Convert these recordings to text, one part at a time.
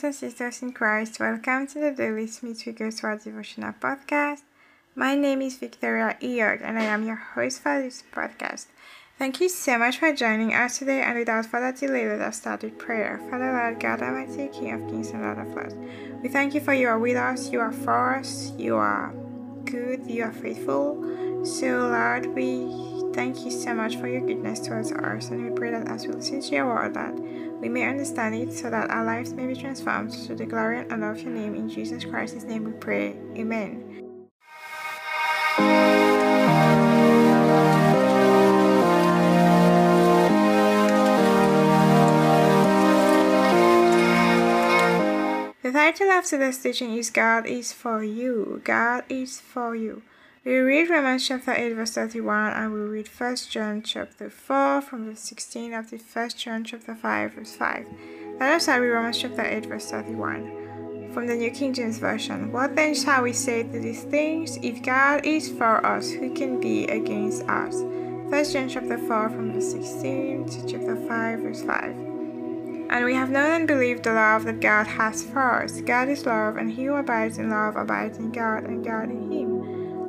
brothers and sisters in Christ. Welcome to the Daily Smith Wigglesworth Devotional Podcast. My name is Victoria Eyog and I am your host for this podcast. Thank you so much for joining us today, and without further delay, let us start with prayer. Father, Lord God Almighty, King of Kings and Lord of Lords, we thank you for you are with us, you are for us, you are good, you are faithful. So, Lord, we thank you so much for your goodness towards us, and we pray that as we listen to your word, that we may understand it so that our lives may be transformed to the glory and honor of your name. In Jesus Christ's name we pray. Amen. The title of today's teaching is God is for you. God is for you. We read Romans chapter 8 verse 31 and we read 1 John chapter 4 from verse 16 of the 1 John chapter 5 verse 5. Let us with Romans chapter 8 verse 31 from the New King James Version. What then shall we say to these things? If God is for us, who can be against us? 1 John chapter 4 from verse 16 to chapter 5 verse 5. And we have known and believed the love that God has for us. God is love, and he who abides in love abides in God, and God in him.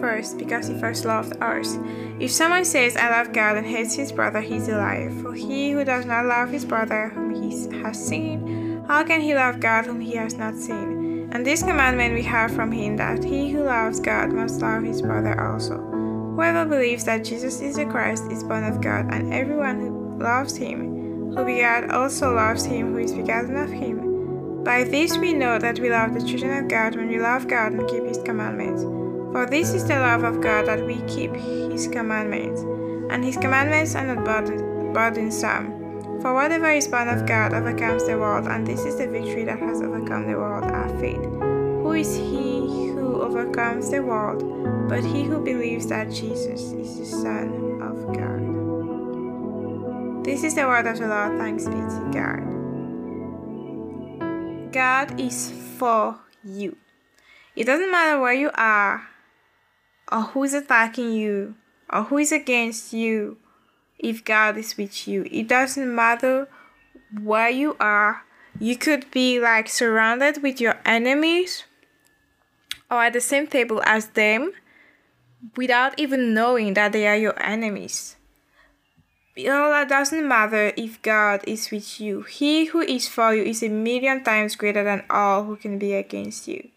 first because he first loved us. If someone says, I love God and hates his brother, he's a liar. For he who does not love his brother whom he has seen, how can he love God whom he has not seen? And this commandment we have from him that he who loves God must love his brother also. Whoever believes that Jesus is the Christ is born of God, and everyone who loves him, who begat, also loves him who is begotten of him. By this we know that we love the children of God when we love God and keep his commandments. For this is the love of God that we keep His commandments, and His commandments are not burdensome. For whatever is born of God overcomes the world, and this is the victory that has overcome the world, our faith. Who is he who overcomes the world, but he who believes that Jesus is the Son of God? This is the word of the Lord. Thanks be to God. God is for you. It doesn't matter where you are or who's attacking you or who is against you if God is with you. It doesn't matter where you are. You could be like surrounded with your enemies or at the same table as them without even knowing that they are your enemies. All that doesn't matter if God is with you. He who is for you is a million times greater than all who can be against you.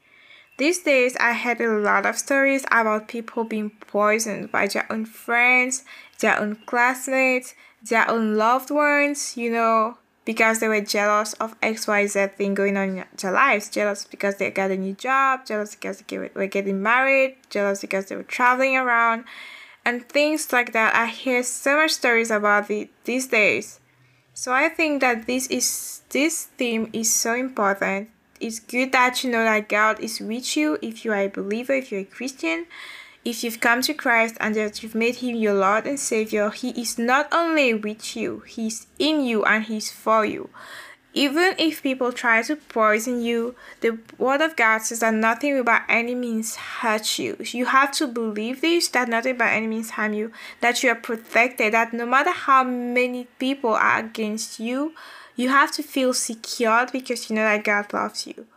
These days, I heard a lot of stories about people being poisoned by their own friends, their own classmates, their own loved ones, you know, because they were jealous of XYZ thing going on in their lives. Jealous because they got a new job, jealous because they were getting married, jealous because they were traveling around, and things like that. I hear so much stories about it these days. So I think that this is this theme is so important it's good that you know that God is with you if you are a believer, if you're a Christian, if you've come to Christ and that you've made Him your Lord and Savior. He is not only with you, He's in you and He's for you. Even if people try to poison you, the Word of God says that nothing will by any means hurt you. You have to believe this that nothing by any means harm you, that you are protected, that no matter how many people are against you, you have to feel secured because you know that God loves you.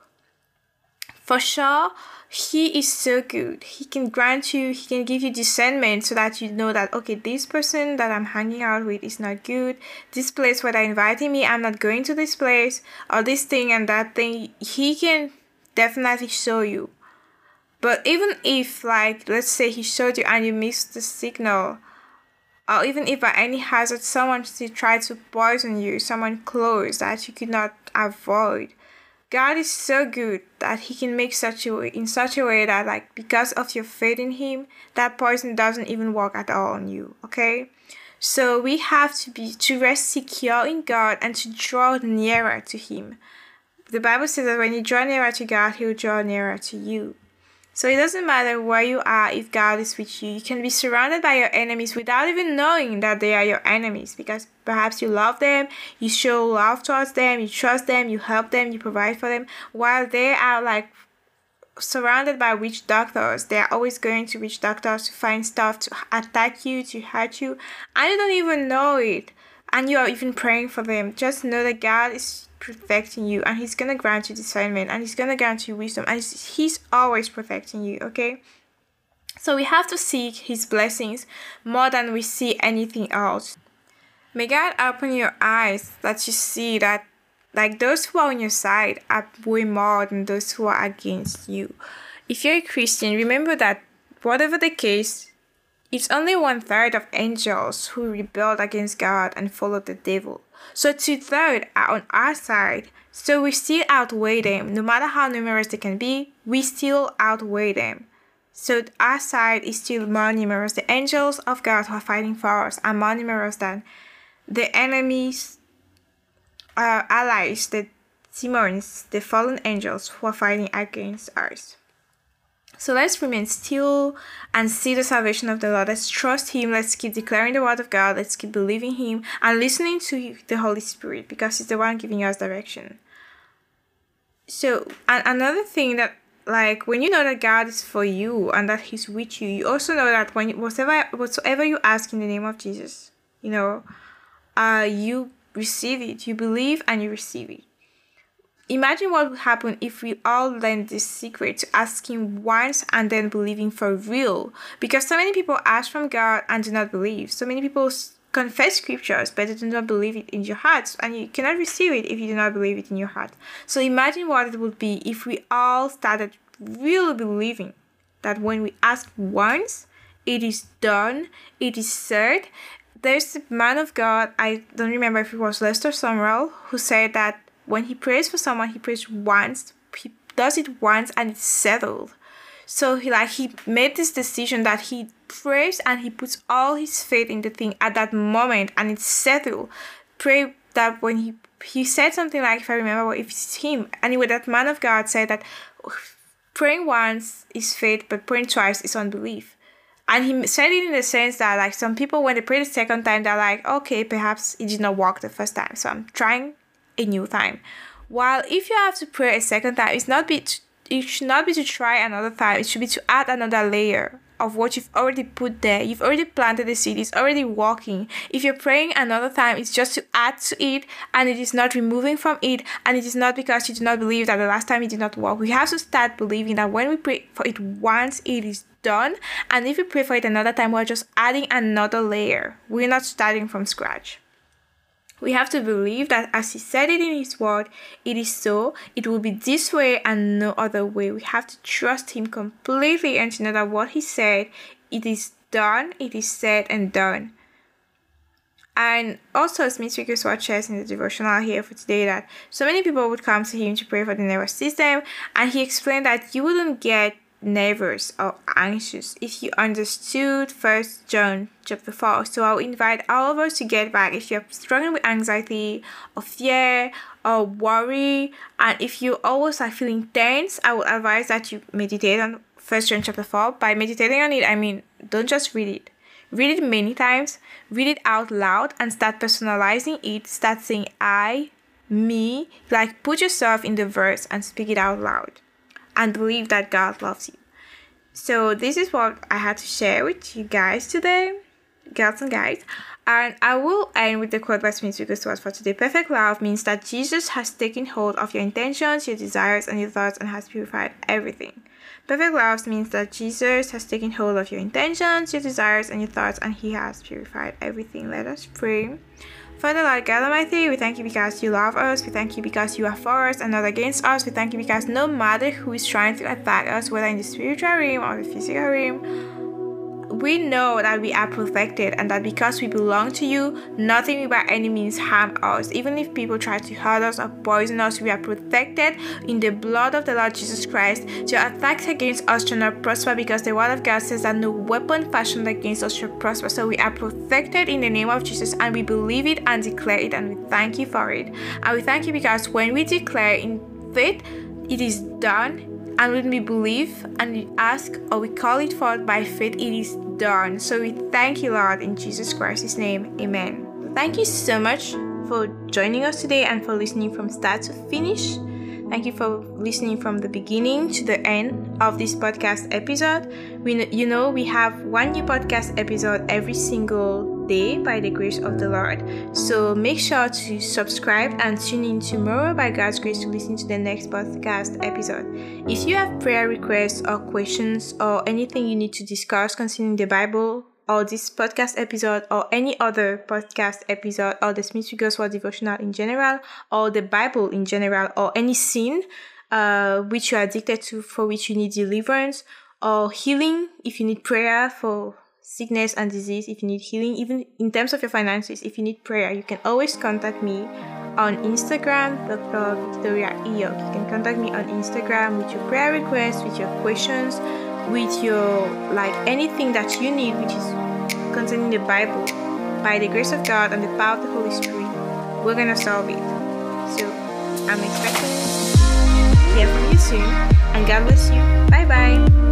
For sure, He is so good. He can grant you, He can give you discernment so that you know that, okay, this person that I'm hanging out with is not good. This place where they're inviting me, I'm not going to this place, or this thing and that thing. He can definitely show you. But even if, like, let's say He showed you and you missed the signal, or even if by any hazard someone tried to poison you, someone close that you could not avoid. God is so good that He can make such a way in such a way that like because of your faith in Him, that poison doesn't even work at all on you. Okay, so we have to be to rest secure in God and to draw nearer to Him. The Bible says that when you draw nearer to God, He will draw nearer to you. So it doesn't matter where you are if God is with you. You can be surrounded by your enemies without even knowing that they are your enemies because perhaps you love them, you show love towards them, you trust them, you help them, you provide for them, while they are like surrounded by witch doctors. They're always going to witch doctors to find stuff to attack you, to hurt you, and you don't even know it. And you are even praying for them. Just know that God is protecting you and He's gonna grant you discernment and He's gonna grant you wisdom and He's always protecting you, okay? So we have to seek His blessings more than we see anything else. May God open your eyes that you see that like those who are on your side are way more than those who are against you. If you're a Christian, remember that whatever the case, it's only one third of angels who rebelled against God and followed the devil. So two thirds are on our side. So we still outweigh them. No matter how numerous they can be, we still outweigh them. So our side is still more numerous. The angels of God who are fighting for us are more numerous than the enemies uh, allies, the demons, the fallen angels who are fighting against us. So let's remain still and see the salvation of the Lord. Let's trust Him. Let's keep declaring the word of God. Let's keep believing Him and listening to the Holy Spirit because He's the one giving us direction. So, and another thing that, like, when you know that God is for you and that He's with you, you also know that when whatever whatsoever you ask in the name of Jesus, you know, uh, you receive it. You believe and you receive it. Imagine what would happen if we all learned this secret to asking once and then believing for real. Because so many people ask from God and do not believe. So many people confess scriptures but they do not believe it in your heart and you cannot receive it if you do not believe it in your heart. So imagine what it would be if we all started really believing that when we ask once, it is done, it is said, there's a man of God, I don't remember if it was Lester Sumrall, who said that when he prays for someone, he prays once, he does it once and it's settled. So he like he made this decision that he prays and he puts all his faith in the thing at that moment and it's settled. Pray that when he he said something like if I remember well, if it's him anyway that man of God said that praying once is faith but praying twice is unbelief. And he said it in the sense that like some people when they pray the second time they're like, okay, perhaps it did not work the first time, so I'm trying a new time. While if you have to pray a second time, it's not be to, it should not be to try another time. It should be to add another layer of what you've already put there. You've already planted the seed. It's already walking. If you're praying another time, it's just to add to it, and it is not removing from it, and it is not because you do not believe that the last time it did not work. We have to start believing that when we pray for it once, it is done. And if we pray for it another time, we're just adding another layer. We're not starting from scratch. We have to believe that as He said it in His word, it is so, it will be this way and no other way. We have to trust Him completely and to know that what He said, it is done, it is said and done. And also, Smith Wigglesworth shares in the devotional here for today that so many people would come to him to pray for the nervous system, and he explained that you wouldn't get nervous or anxious. If you understood first john chapter 4 so i'll invite all of us to get back. If you're struggling with anxiety or fear or worry and if you always are feeling tense i would advise that you meditate on first john chapter 4 by meditating on it i mean don't just read it. Read it many times read it out loud and start personalizing it. Start saying i me like put yourself in the verse and speak it out loud and believe that God loves you. So this is what I had to share with you guys today, girls and guys. And I will end with the quote by Smith Wigglesworth for today. Perfect love means that Jesus has taken hold of your intentions, your desires, and your thoughts and has purified everything. Perfect love means that Jesus has taken hold of your intentions, your desires, and your thoughts, and he has purified everything. Let us pray. Father, Lord God Almighty, we thank you because you love us. We thank you because you are for us and not against us. We thank you because no matter who is trying to attack us, whether in the spiritual realm or the physical realm, we know that we are protected and that because we belong to you, nothing will by any means harm us. Even if people try to hurt us or poison us, we are protected in the blood of the Lord Jesus Christ. Your attacks against us shall not prosper because the word of God says that no weapon fashioned against us shall prosper. So we are protected in the name of Jesus and we believe it and declare it and we thank you for it. And we thank you because when we declare in faith, it is done and when we believe and we ask or we call it forth by faith, it is done. So we thank you, Lord, in Jesus Christ's name. Amen. Thank you so much for joining us today and for listening from start to finish. Thank you for listening from the beginning to the end of this podcast episode. We, you know, we have one new podcast episode every single day by the grace of the Lord. So make sure to subscribe and tune in tomorrow by God's grace to listen to the next podcast episode. If you have prayer requests or questions or anything you need to discuss concerning the Bible, or this podcast episode or any other podcast episode or the Smith Wigglesworth devotional in general or the Bible in general or any sin uh, which you are addicted to for which you need deliverance or healing if you need prayer for sickness and disease if you need healing even in terms of your finances if you need prayer you can always contact me on Instagram, Dr. Victoria Eyog. You can contact me on Instagram with your prayer requests, with your questions, with your like anything that you need which is concerning the Bible by the grace of God and the power of the Holy Spirit we're gonna solve it so I'm expecting to hear from you soon and God bless you bye bye